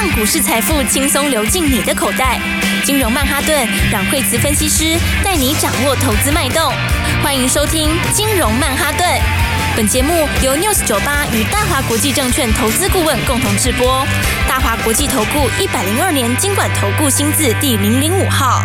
让股市财富轻松流进你的口袋。金融曼哈顿，让惠慈分析师带你掌握投资脉动。欢迎收听金融曼哈顿。本节目由 News 九八与大华国际证券投资顾问共同制播。大华国际投顾一百零二年金管投顾新字第零零五号。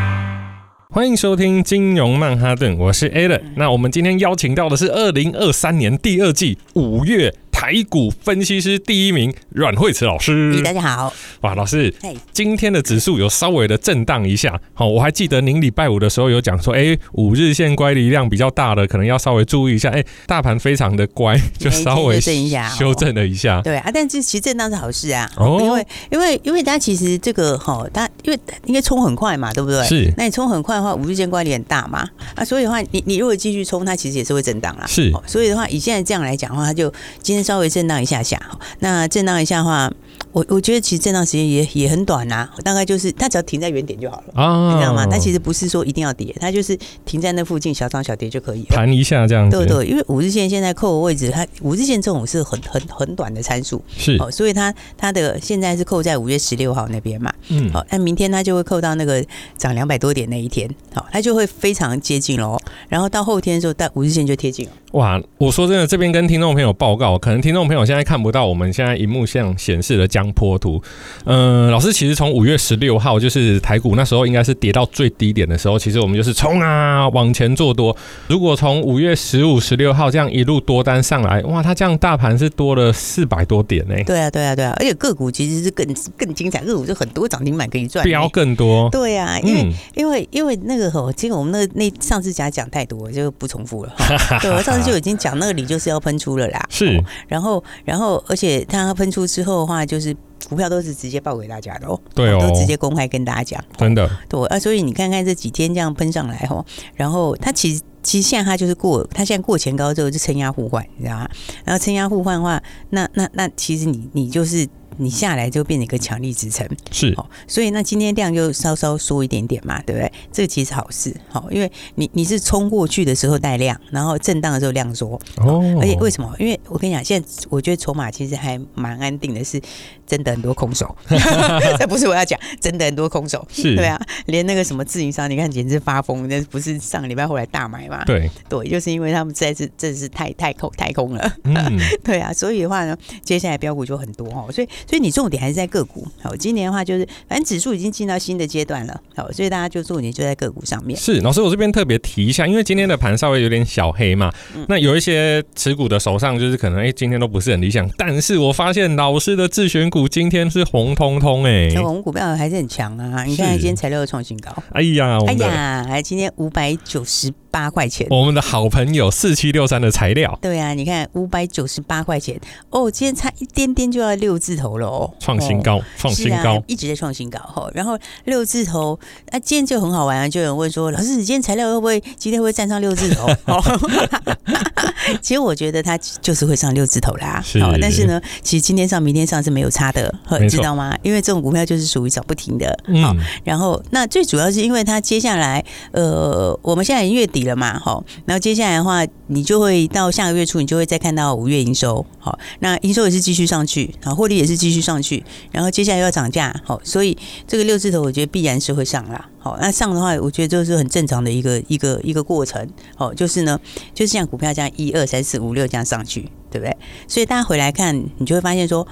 欢迎收听金融曼哈顿，我是 Alan。那我们今天邀请到的是二零二三年第二季五月。台股分析师第一名阮慧慈老师，大家好。哇，老师，今天的指数有稍微的震荡一下。好，我还记得您礼拜五的时候有讲说，哎、欸，五日线乖离量比较大的，可能要稍微注意一下。哎、欸，大盘非常的乖，就稍微修正了一下。对啊，但是其实震荡是好事啊。哦，因为因为因为大家其实这个哈，它因为因为冲很快嘛，对不对？是。那你冲很快的话，五日线乖离很大嘛，啊，所以的话，你你如果继续冲，它其实也是会震荡啦。是。所以的话，以现在这样来讲的话，它就今天稍稍微震荡一下下，那震荡一下的话，我我觉得其实震荡时间也也很短呐、啊，大概就是它只要停在原点就好了啊，你知道吗？它其实不是说一定要跌，它就是停在那附近小涨小跌就可以了，弹一下这样子。对对，因为五日线现在扣的位置，它五日线这种是很很很短的参数，是。哦，所以它它的现在是扣在五月十六号那边嘛，嗯，好，那明天它就会扣到那个涨两百多点那一天，好，它就会非常接近喽，然后到后天的时候，到五日线就贴近了。哇，我说真的，这边跟听众朋友报告，可能听众朋友现在看不到我们现在荧幕上显示的江波图。嗯、呃，老师其实从五月十六号，就是台股那时候应该是跌到最低点的时候，其实我们就是冲啊往前做多。如果从五月十五、十六号这样一路多单上来，哇，它这样大盘是多了四百多点呢、欸。对啊，对啊，对啊，而且个股其实是更更精彩，个股就很多涨停板可以赚，标更多。对啊，因为、嗯、因为因为那个吼，其实我们那个那上次讲讲太多，就不重复了。对，我上次。就已经讲那个理就是要喷出了啦，是，然后然后而且它喷出之后的话，就是股票都是直接报给大家的哦，对哦，都直接公开跟大家讲，真的，对啊，所以你看看这几天这样喷上来哦，然后它其实其实现在它就是过，它现在过前高之后就承压互换，你知道吗？然后承压互换的话，那那那其实你你就是。你下来就变成一个强力支撑，是，哦所以那今天量就稍稍缩一点点嘛，对不对？这个其实好事，好，因为你你是冲过去的时候带量，然后震荡的时候量缩，哦，而且为什么？因为我跟你讲，现在我觉得筹码其实还蛮安定的，是真的很多空手，这不是我要讲，真的很多空手，是，对啊，连那个什么自营商，你看简直发疯，那不是上个礼拜后来大买嘛？对，对，就是因为他们实在是真的是太太空太空了，嗯，对啊，所以的话呢，接下来标股就很多哦，所以。所以你重点还是在个股，好，今年的话就是，反正指数已经进到新的阶段了，好，所以大家就重点就在个股上面。是，老师，我这边特别提一下，因为今天的盘稍微有点小黑嘛，嗯、那有一些持股的手上就是可能，哎、欸，今天都不是很理想，但是我发现老师的自选股今天是红彤彤，哎，红股票还是很强啊，你看今天材料又创新高，哎呀，哎呀，哎今天五百九十八块钱，我们的好朋友四七六三的材料，对啊，你看五百九十八块钱，哦，今天差一点点就要六字头了哦。创新高，创新高，啊、一直在创新高哈。然后六字头，那、啊、今天就很好玩啊，就有人问说：“老师，你今天材料会不会今天会站上六字头？” 其实我觉得它就是会上六字头啦。是，但是呢，其实今天上、明天上是没有差的，知道吗？因为这种股票就是属于涨不停的。嗯。然后，那最主要是因为它接下来，呃，我们现在月底了嘛，好。然后接下来的话，你就会到下个月初，你就会再看到五月营收。好，那营收也是继续上去，好，获利也是继续上去。然后接下来又要涨价，好，所以这个六字头我觉得必然是会上啦，好，那上的话，我觉得这是很正常的一个一个一个过程，好，就是呢，就是像股票这样一二三四五六这样上去，对不对？所以大家回来看，你就会发现说，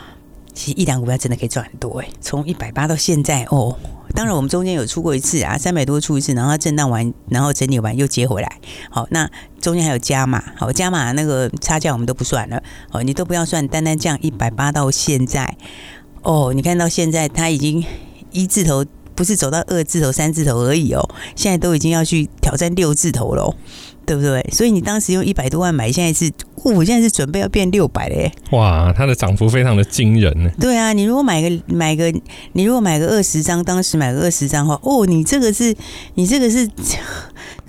其实一档股票真的可以赚很多哎，从一百八到现在哦，当然我们中间有出过一次啊，三百多出一次，然后震荡完，然后整理完又接回来，好，那中间还有加码，好，加码那个差价我们都不算了，哦，你都不要算，单单降一百八到现在。哦，你看到现在它已经一字头，不是走到二字头、三字头而已哦，现在都已经要去挑战六字头了，对不对？所以你当时用一百多万买，现在是，我现在是准备要变六百嘞。哇，它的涨幅非常的惊人呢。对啊，你如果买个买个，你如果买个二十张，当时买个二十张的话，哦，你这个是，你这个是。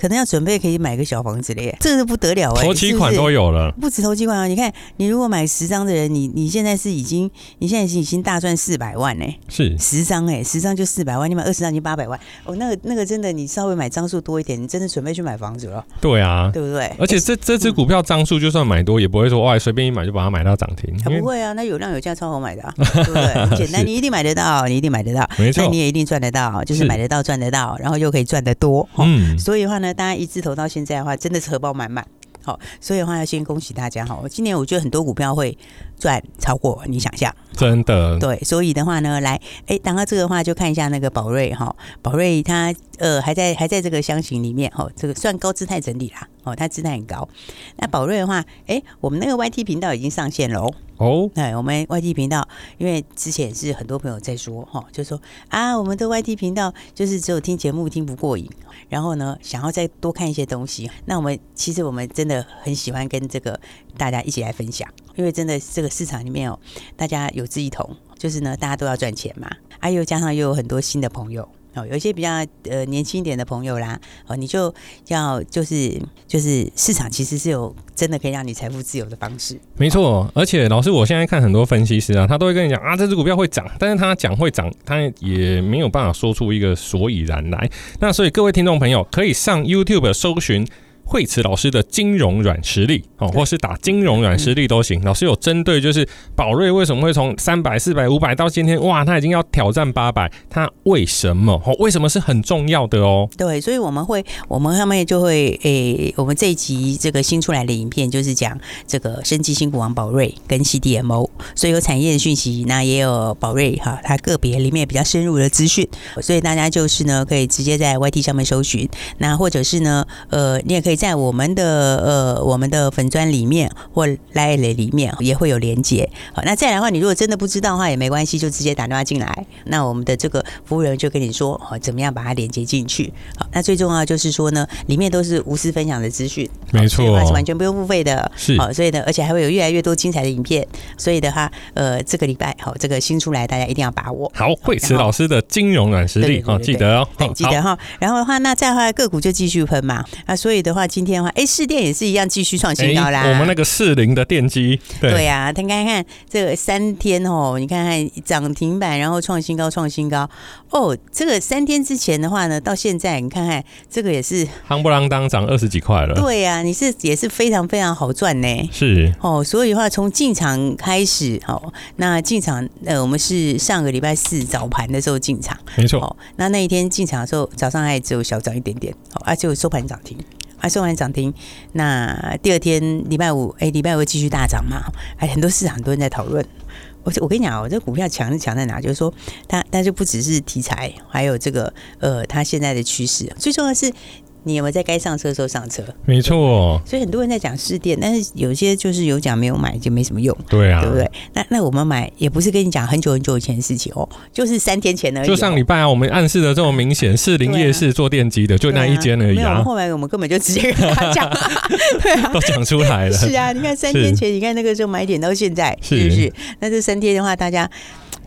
可能要准备可以买个小房子嘞，这个是不得了哎、欸，头期款都有了，是不，是不止头期款啊！你看，你如果买十张的人，你你现在是已经，你现在是已经大赚四百万呢、欸，是。十张哎，十张就四百万，你买二十张已经八百万。哦，那个那个真的，你稍微买张数多一点，你真的准备去买房子了，对啊，对不对？而且这这只股票张数就算买多，也不会说哇随便一买就把它买到涨停，啊、不会啊，那有量有价超好买的、啊，对不对？很简单，你一定买得到，你一定买得到，没错，你也一定赚得到，就是买得到赚得到，然后又可以赚得多，嗯，所以的话呢，大家一字头到现在的话，真的是荷包满满。好，所以的话要先恭喜大家哈！今年我觉得很多股票会赚超过你想象，真的。对，所以的话呢，来，哎，讲到这个的话，就看一下那个宝瑞哈，宝瑞它呃还在还在这个箱型里面哈，这个算高姿态整理啦，哦，他姿态很高。那宝瑞的话，哎，我们那个 YT 频道已经上线喽。哦，对，我们 YT 频道，因为之前是很多朋友在说哈，就说啊，我们的 YT 频道就是只有听节目听不过瘾，然后呢，想要再多看一些东西。那我们其实我们真的很喜欢跟这个大家一起来分享，因为真的这个市场里面哦，大家有志一同，就是呢，大家都要赚钱嘛，啊，又加上又有很多新的朋友。哦，有一些比较呃年轻一点的朋友啦，哦，你就要就是就是市场其实是有真的可以让你财富自由的方式。没错，而且老师，我现在看很多分析师啊，他都会跟你讲啊，这只股票会涨，但是他讲会涨，他也没有办法说出一个所以然来。那所以各位听众朋友可以上 YouTube 搜寻。惠慈老师的金融软实力哦，或是打金融软实力都行。老师有针对就是宝瑞为什么会从三百、四百、五百到今天哇，他已经要挑战八百，他为什么？哦，为什么是很重要的哦？对，所以我们会，我们后面就会诶、欸，我们这一集这个新出来的影片就是讲这个生技新股王宝瑞跟 CDMO，所以有产业的讯息，那也有宝瑞哈，它个别里面比较深入的资讯，所以大家就是呢可以直接在 YT 上面搜寻，那或者是呢，呃，你也可以。在我们的呃我们的粉砖里面或 LINE 里面也会有连接。好，那再来的话，你如果真的不知道的话也没关系，就直接打电话进来。那我们的这个服务人员就跟你说，好，怎么样把它连接进去。好，那最重要就是说呢，里面都是无私分享的资讯，没错，是完全不用付费的。是，好，所以呢，而且还会有越来越多精彩的影片。所以的话，呃，这个礼拜好，这个新出来，大家一定要把握。好，惠慈老师的金融软实力哦，记得哦，对，记得哈。然后的话，那再后来个股就继续喷嘛。啊，所以的话。今天的话，哎，四电也是一样，继续创新高啦。我们那个四零的电机，对呀，他看看这个三天哦，你看看涨停板，然后创新高，创新高哦。这个三天之前的话呢，到现在你看看这个也是夯不啷当涨二十几块了。对呀，你是也是非常非常好赚呢。是哦，所以的话从进场开始，哦，那进场呃，我们是上个礼拜四早盘的时候进场，没错。哦，那那一天进场的时候，早上还只有小涨一点点，哦，而且收盘涨停。啊收完涨停，那第二天礼拜五，哎，礼拜五继续大涨嘛？哎，很多市场很多人在讨论。我我跟你讲，我这股票强是强在哪？就是说，它它就不只是题材，还有这个呃，它现在的趋势，最重要的是。你有没有在该上车的时候上车？没错，所以很多人在讲试电，但是有些就是有讲没有买就没什么用，对啊，对不对？那那我们买也不是跟你讲很久很久以前的事情哦，就是三天前而已。就上礼拜啊，我们暗示的这么明显，士林夜市做电机的就那一间而已啊。没有，后来我们根本就直接跟他讲，对啊，都讲出来了。是啊，你看三天前，你看那个时候买点到现在，是不是？那这三天的话，大家。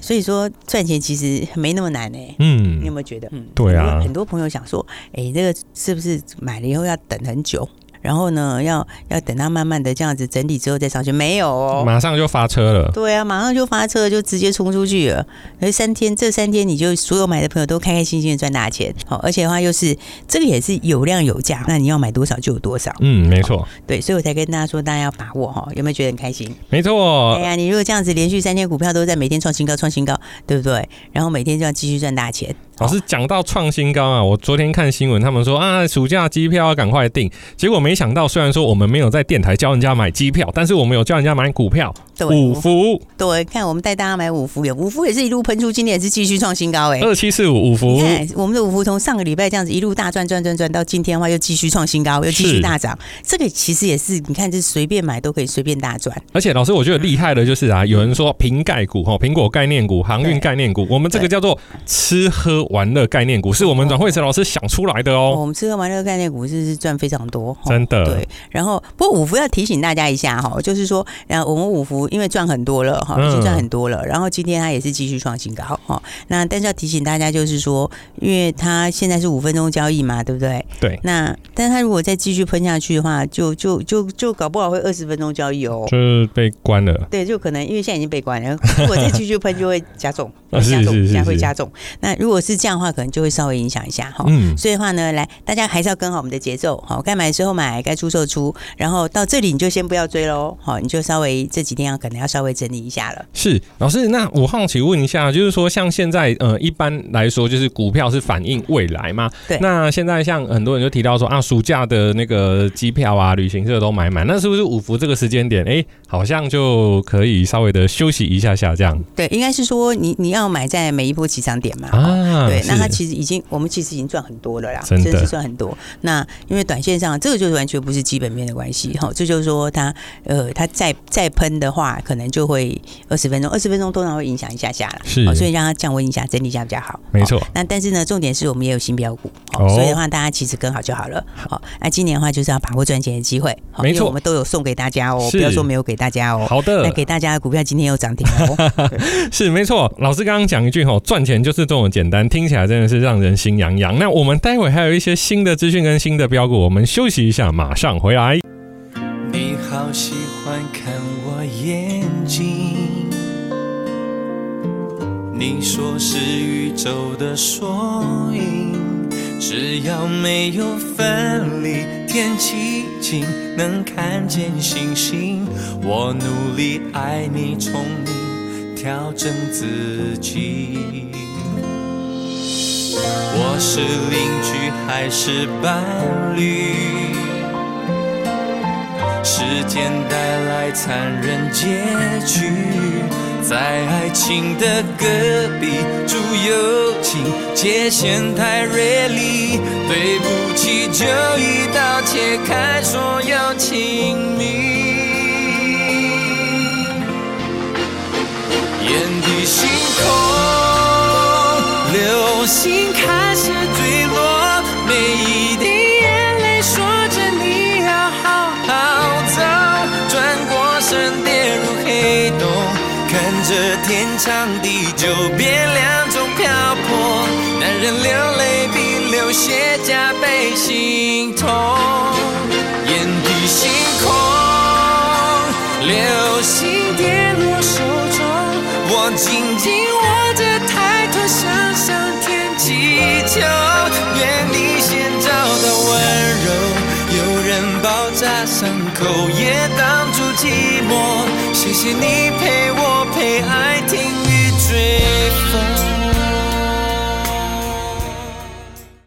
所以说赚钱其实没那么难呢、欸。嗯，没有觉得？嗯，对啊。很多朋友想说，哎、欸，这个是不是买了以后要等很久？然后呢，要要等它慢慢的这样子整理之后再上去，没有哦，马上就发车了。对啊，马上就发车，就直接冲出去了。而三天，这三天你就所有买的朋友都开开心心的赚大钱。好，而且的话又是这个也是有量有价，那你要买多少就有多少。嗯，没错。对，所以我才跟大家说，大家要把握哈。有没有觉得很开心？没错。哎呀，你如果这样子连续三天股票都在每天创新高，创新高，对不对？然后每天就要继续赚大钱。老师讲到创新高啊，我昨天看新闻，他们说啊，暑假机票要赶快订，结果没想到，虽然说我们没有在电台教人家买机票，但是我们有教人家买股票。对五福，对，看我们带大家买五福，也五福也是一路喷出，今天也是继续创新高哎，二七四五五福，我们的五福从上个礼拜这样子一路大赚赚赚赚到今天的话又继续创新高，又继续大涨，这个其实也是你看，这随便买都可以随便大赚。而且老师，我觉得厉害的就是啊，有人说瓶盖股哈，苹果概念股、航运概念股，我们这个叫做吃喝玩乐概念股，是我们阮慧慈老师想出来的哦。我们吃喝玩乐概念股是是赚非常多，真的。对，然后不过五福要提醒大家一下哈，就是说，然后我们五福。因为赚很多了哈，已经赚很多了，然后今天它也是继续创新高哈。那但是要提醒大家，就是说，因为它现在是五分钟交易嘛，对不对？对。那但是它如果再继续喷下去的话，就就就就搞不好会二十分钟交易哦，就是被关了。对，就可能因为现在已经被关了，如果再继续喷就会加重，加重，加会加重。那如果是这样的话，可能就会稍微影响一下哈。嗯。所以的话呢，来大家还是要跟好我们的节奏，好，该买的时候买，该出售出，然后到这里你就先不要追喽，好，你就稍微这几天要可能要稍微整理一下了。是老师，那我好奇问一下，就是说像现在呃，一般来说就是股票是反映未来吗？对。那现在像很多人就提到说啊，暑假的那个机票啊、旅行社都买满，那是不是五福这个时间点，哎、欸，好像就可以稍微的休息一下下这样？对，应该是说你你要买在每一波起涨点嘛。啊，对，那它其实已经我们其实已经赚很多了啦，真是赚很多。那因为短线上这个就是完全不是基本面的关系哈，这就是说它呃它再再喷的话，可能就会二十分钟，二十分钟通常会影响一下下了，是，所以让它降温一下，整理一下比较好。没错。那但是呢，重点是我们也有新标股，哦，所以的话大家其实跟好就好了。好，那今年的话就是要把握赚钱的机会，没错，我们都有送给大家哦，不要说没有给大家哦。好的，那给大家的股票今天又涨停哦，是没错。老师刚刚讲一句哦，赚钱就是这么简单，听起来真的是让人心痒痒。那我们待会还有一些新的资讯跟新的标股，我们休息一下，马上回来。你好喜欢看我眼睛，你说是宇宙的缩影，只要没有分离，天气晴，能看见星星。我努力爱你，宠你，调整自己。我是邻居还是伴侣？时间带来残忍结局，在爱情的隔壁住友情，界限太锐利，对不起就一刀切开所有亲密，眼底星，流伤口，也挡住寂寞。谢谢你陪我陪爱听雨追风。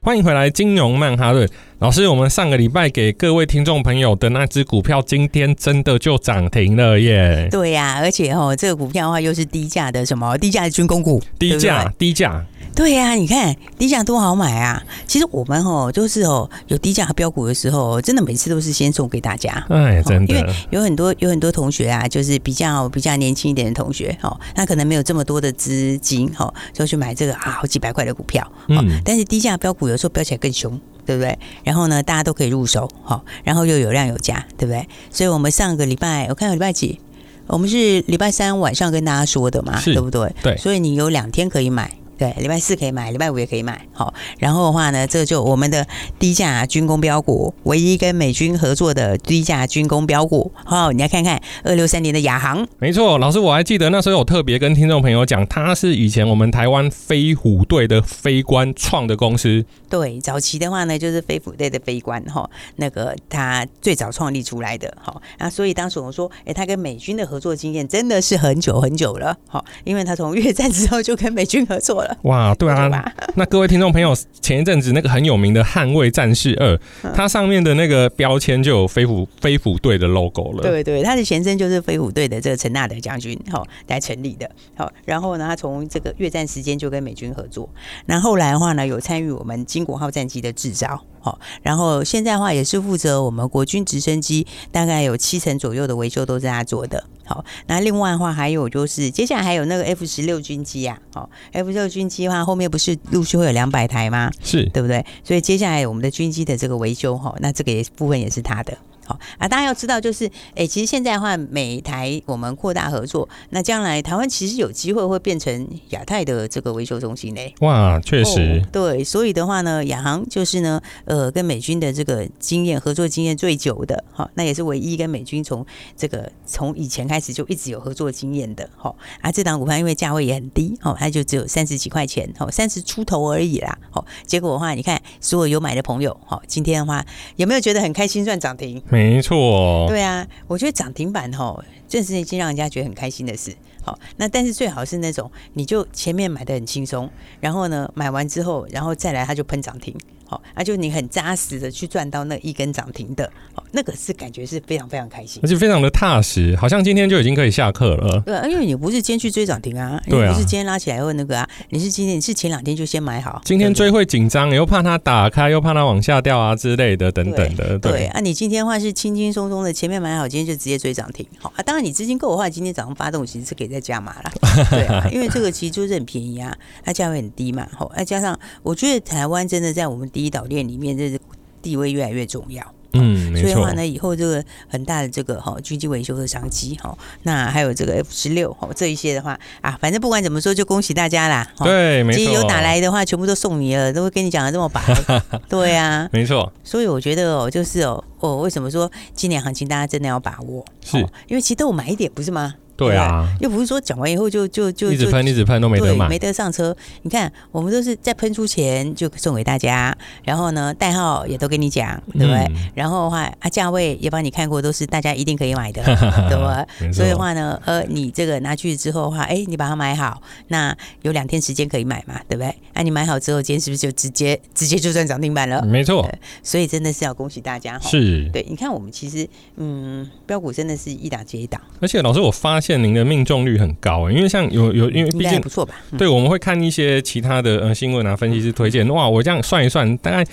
欢迎回来，金融曼哈顿老师。我们上个礼拜给各位听众朋友的那只股票，今天真的就涨停了耶！对呀、啊，而且哦，这个股票的话又是低价的什么？低价的军工股，低价，低价。对呀、啊，你看低价多好买啊！其实我们哦，就是哦，有低价标股的时候，真的每次都是先送给大家。哎，真的，因为有很多有很多同学啊，就是比较比较年轻一点的同学，哦，他可能没有这么多的资金，哦，就去买这个啊，好几百块的股票。哦、嗯。但是低价标股有时候飙起来更凶，对不对？然后呢，大家都可以入手，好，然后又有量有价，对不对？所以我们上个礼拜，我看礼拜几？我们是礼拜三晚上跟大家说的嘛，对不对？对。所以你有两天可以买。对，礼拜四可以买，礼拜五也可以买。好，然后的话呢，这就我们的低价军工标股，唯一跟美军合作的低价军工标股。好，你来看看二六三零的亚航。没错，老师我还记得那时候有特别跟听众朋友讲，他是以前我们台湾飞虎队的飞官创的公司。对，早期的话呢，就是飞虎队的飞官哈，那个他最早创立出来的。哈，那所以当时我说，哎，他跟美军的合作经验真的是很久很久了。好，因为他从越战之后就跟美军合作了。哇，对啊，那各位听众朋友，前一阵子那个很有名的《捍卫战士二》，它上面的那个标签就有飞虎飞虎队的 logo 了。对对，它的前身就是飞虎队的这个陈纳德将军哈来成立的。好，然后呢，他从这个越战时间就跟美军合作，那后来的话呢，有参与我们金国号战机的制造。好，然后现在的话也是负责我们国军直升机，大概有七成左右的维修都是他做的。好，那另外的话还有就是接下来还有那个 F 十六军机啊，好，F 十六军机的话后面不是陆续会有两百台吗？是，对不对？所以接下来我们的军机的这个维修哈，那这个也部分也是他的。好啊，大家要知道，就是哎，其实现在的话，美台我们扩大合作，那将来台湾其实有机会会变成亚太的这个维修中心嘞。哇，确实、哦，对，所以的话呢，亚航就是呢，呃，跟美军的这个经验合作经验最久的，好，那也是唯一跟美军从这个从以前开始就一直有合作经验的，好啊，这档股票因为价位也很低，哦，它就只有三十几块钱，哦，三十出头而已啦，好，结果的话，你看所有有买的朋友，好，今天的话有没有觉得很开心赚涨停？没错，对啊，我觉得涨停板吼，这是一件让人家觉得很开心的事。好，那但是最好是那种，你就前面买的很轻松，然后呢，买完之后，然后再来它就喷涨停。好，那就你很扎实的去赚到那一根涨停的，好，那个是感觉是非常非常开心，而且非常的踏实，好像今天就已经可以下课了。对，因为你不是今天去追涨停啊，对啊，不是今天拉起来问那个啊，你是今天你是前两天就先买好，今天追会紧张，又怕它打开，又怕它往下掉啊之类的等等的。对，对啊，你今天的话是轻轻松松的前面买好，今天就直接追涨停。好啊，当然你资金够的话，今天早上发动其实是可以再加码啦。对啊，因为这个其实就是很便宜啊，它价位很低嘛，好，再加上我觉得台湾真的在我们第一岛链里面。这是地位越来越重要，嗯，所以的话呢，以后这个很大的这个哈军机维修的商机哈，那还有这个 F 十六哈这一些的话啊，反正不管怎么说，就恭喜大家啦。对，没错，其实有打来的话，全部都送你了，都会跟你讲的这么白。对啊，没错。所以我觉得哦，就是哦哦，为什么说今年行情大家真的要把握？是因为其实都有买一点，不是吗？对啊，又不是说讲完以后就就就一直喷一直喷都没得买，没得上车。你看，我们都是在喷出前就送给大家，然后呢，代号也都跟你讲，对不对？嗯、然后的话，啊，价位也帮你看过，都是大家一定可以买的，对吧？所以的话呢，呃，你这个拿去之后的话，哎，你把它买好，那有两天时间可以买嘛，对不对？那、啊、你买好之后，今天是不是就直接直接就赚涨停板了？没错。所以真的是要恭喜大家，是对。你看，我们其实嗯，标股真的是一档接一档，而且老师，我发现您的命中率很高，因为像有有，因为毕竟不错吧？对，我们会看一些其他的呃新闻啊，分析师推荐。哇，我这样算一算，大概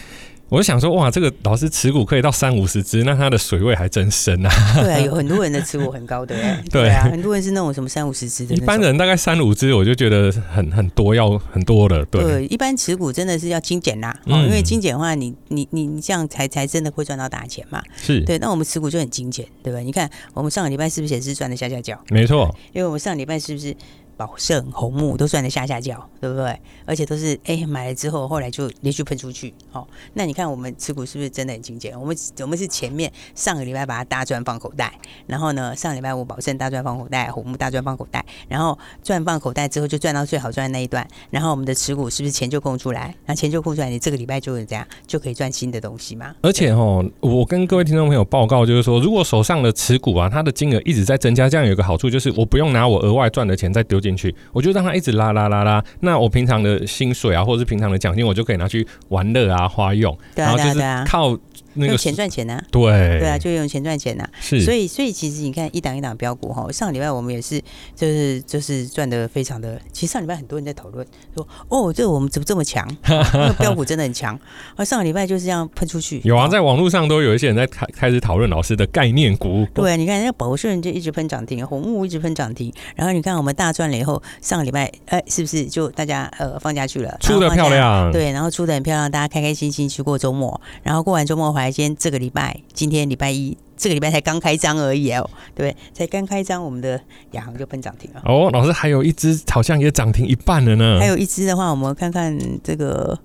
我就想说，哇，这个老师持股可以到三五十只，那他的水位还真深啊。对啊，有很多人的持股很高的，对啊，很多人是那种什么三五十只的。一般人大概三五只，我就觉得很很多，要很多了。对，对，一般持股真的是要精简啦，嗯、因为精简的话，你你你你这样才才真的会赚到大钱嘛。是对，那我们持股就很精简，对吧？你看我们上个礼拜是不是也是赚的下下脚？没错，因为我们上个礼拜是不是？宝盛、红木都算得下下轿，对不对？而且都是哎、买了之后，后来就连续喷出去。好，那你看我们持股是不是真的很精简？我们我们是前面上个礼拜把它大赚放口袋，然后呢，上礼拜五宝盛大赚放口袋，红木大赚放口袋，然后赚放口袋之后就赚到最好赚的那一段，然后我们的持股是不是钱就空出来？那钱就空出来，你这个礼拜就是这样就可以赚新的东西嘛？而且哦，我跟各位听众朋友报告，就是说，如果手上的持股啊，它的金额一直在增加，这样有一个好处就是我不用拿我额外赚的钱再丢进去，我就让。他一直拉拉拉拉，那我平常的薪水啊，或者是平常的奖金，我就可以拿去玩乐啊、花用，然后就是靠。那个用钱赚钱呢、啊？对对啊，就用钱赚钱呐、啊。是，所以所以其实你看一档一档标股哈，上礼拜我们也是就是就是赚的非常的。其实上礼拜很多人在讨论说，哦，这个我们怎么这么强？那个标股真的很强。而上个礼拜就是这样喷出去。有啊，在网络上都有一些人在开开始讨论老师的概念股。对、啊，你看那个宝顺就一直喷涨停，红木一直喷涨停。然后你看我们大赚了以后，上个礼拜哎，是不是就大家呃放假去了？出的漂亮。对，然后出的很漂亮，大家开开心心去过周末。然后过完周末回来，今天这个礼拜。今天礼拜一，这个礼拜才刚开张而已哦，对不对？才刚开张，我们的亚航就喷涨停了。哦，老师还有一只好像也涨停一半了呢。还有一只的话，我们看看这个。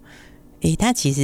诶，他其实，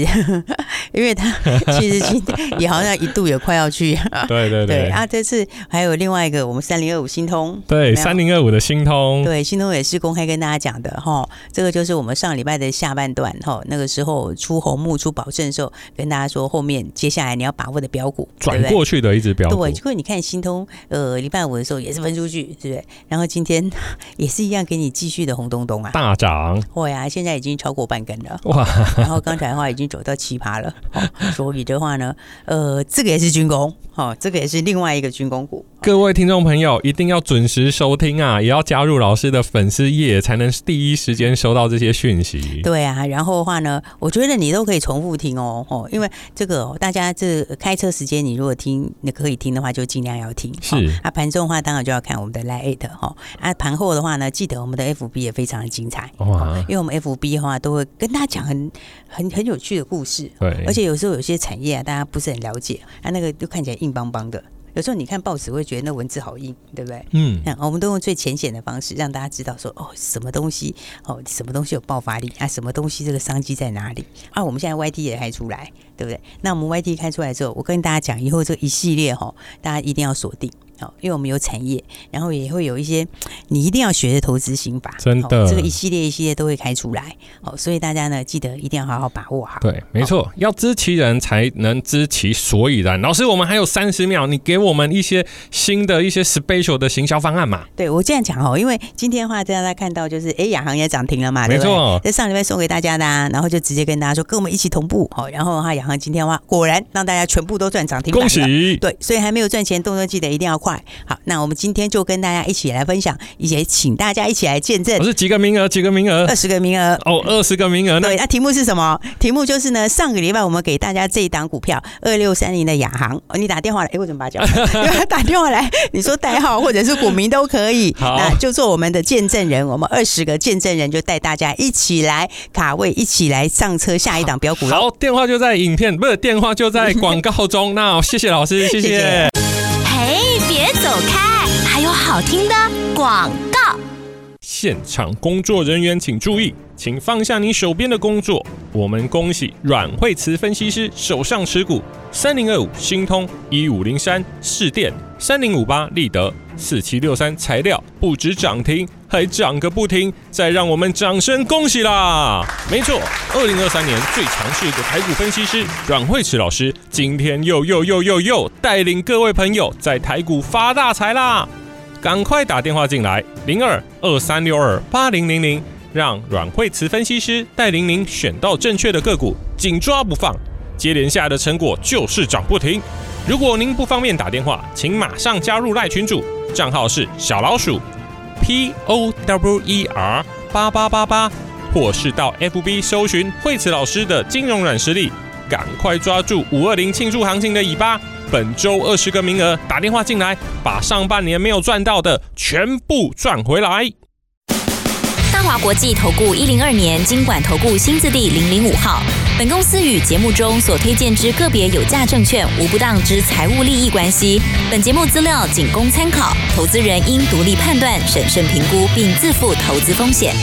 因为他 其实今天也好像一度也快要去，对对对，对啊，这次还有另外一个我们三零二五新通，对三零二五的新通，对新通也是公开跟大家讲的哈，这个就是我们上礼拜的下半段哈，那个时候出红木出宝盛的时候，跟大家说后面接下来你要把握的标股，转过去的一只标股，对，结果你看新通，呃，礼拜五的时候也是分出去，对不对？然后今天 也是一样给你继续的红咚咚啊，大涨，哇呀，现在已经超过半根了，哇，然后。刚才的话已经走到奇葩了，所以的话呢，呃，这个也是军工，哦，这个也是另外一个军工股。各位听众朋友一定要准时收听啊，也要加入老师的粉丝页，才能第一时间收到这些讯息。对啊，然后的话呢，我觉得你都可以重复听哦，哦，因为这个、哦、大家这开车时间，你如果听，你可以听的话，就尽量要听。是、哦、啊，盘中的话当然就要看我们的 Lite 哈、哦，啊，盘后的话呢，记得我们的 FB 也非常的精彩哇、哦，因为我们 FB 的话都会跟大家讲很很很有趣的故事。对，而且有时候有些产业啊，大家不是很了解，啊，那个就看起来硬邦邦的。有时候你看报纸会觉得那文字好硬，对不对？嗯，那我们都用最浅显的方式让大家知道说，哦，什么东西，哦，什么东西有爆发力啊？什么东西这个商机在哪里？啊，我们现在 YT 也开出来，对不对？那我们 YT 开出来之后，我跟大家讲，以后这一系列哈，大家一定要锁定。好，因为我们有产业，然后也会有一些你一定要学的投资心法，真的，这个一系列一系列都会开出来。好，所以大家呢，记得一定要好好把握好。对，没错，要知其人才能知其所以然。老师，我们还有三十秒，你给我们一些新的一些 special 的行销方案嘛？对，我这样讲哦，因为今天的话，大家看到就是，哎，亚航也涨停了嘛，没错，在上礼拜送给大家的，然后就直接跟大家说，跟我们一起同步。好，然后的话，亚航今天的话，果然让大家全部都赚涨停，恭喜！对，所以还没有赚钱，动作记得一定要快。好，那我。我们今天就跟大家一起来分享，也请大家一起来见证。我是几个名额？几个名额？二十个名额。哦，二十个名额。对，那题目是什么？题目就是呢，上个礼拜我们给大家这一档股票二六三零的亚航，你打电话来，哎，为什么把它讲？打电话来，你说代号或者是股民都可以。好，那就做我们的见证人，我们二十个见证人就带大家一起来卡位，一起来上车下一档标股。好，电话就在影片，不是电话就在广告中。那谢谢老师，谢谢。嘿，别走开。好听的广告，现场工作人员请注意，请放下你手边的工作。我们恭喜阮慧慈分析师手上持股三零二五新通一五零三市电三零五八立德四七六三材料，不止涨停，还涨个不停。再让我们掌声恭喜啦！没错，二零二三年最强势的台股分析师阮慧慈老师，今天又又又又又带领各位朋友在台股发大财啦！赶快打电话进来，零二二三六二八零零零，让阮慧慈分析师带领您选到正确的个股，紧抓不放，接连下来的成果就是涨不停。如果您不方便打电话，请马上加入赖群主，账号是小老鼠 P O W E R 八八八八，或是到 FB 搜寻慧慈老师的金融软实力，赶快抓住五二零庆祝行情的尾巴。本周二十个名额，打电话进来，把上半年没有赚到的全部赚回来。大华国际投顾一零二年金管投顾新字第零零五号。本公司与节目中所推荐之个别有价证券无不当之财务利益关系。本节目资料仅供参考，投资人应独立判断、审慎评估，并自负投资风险。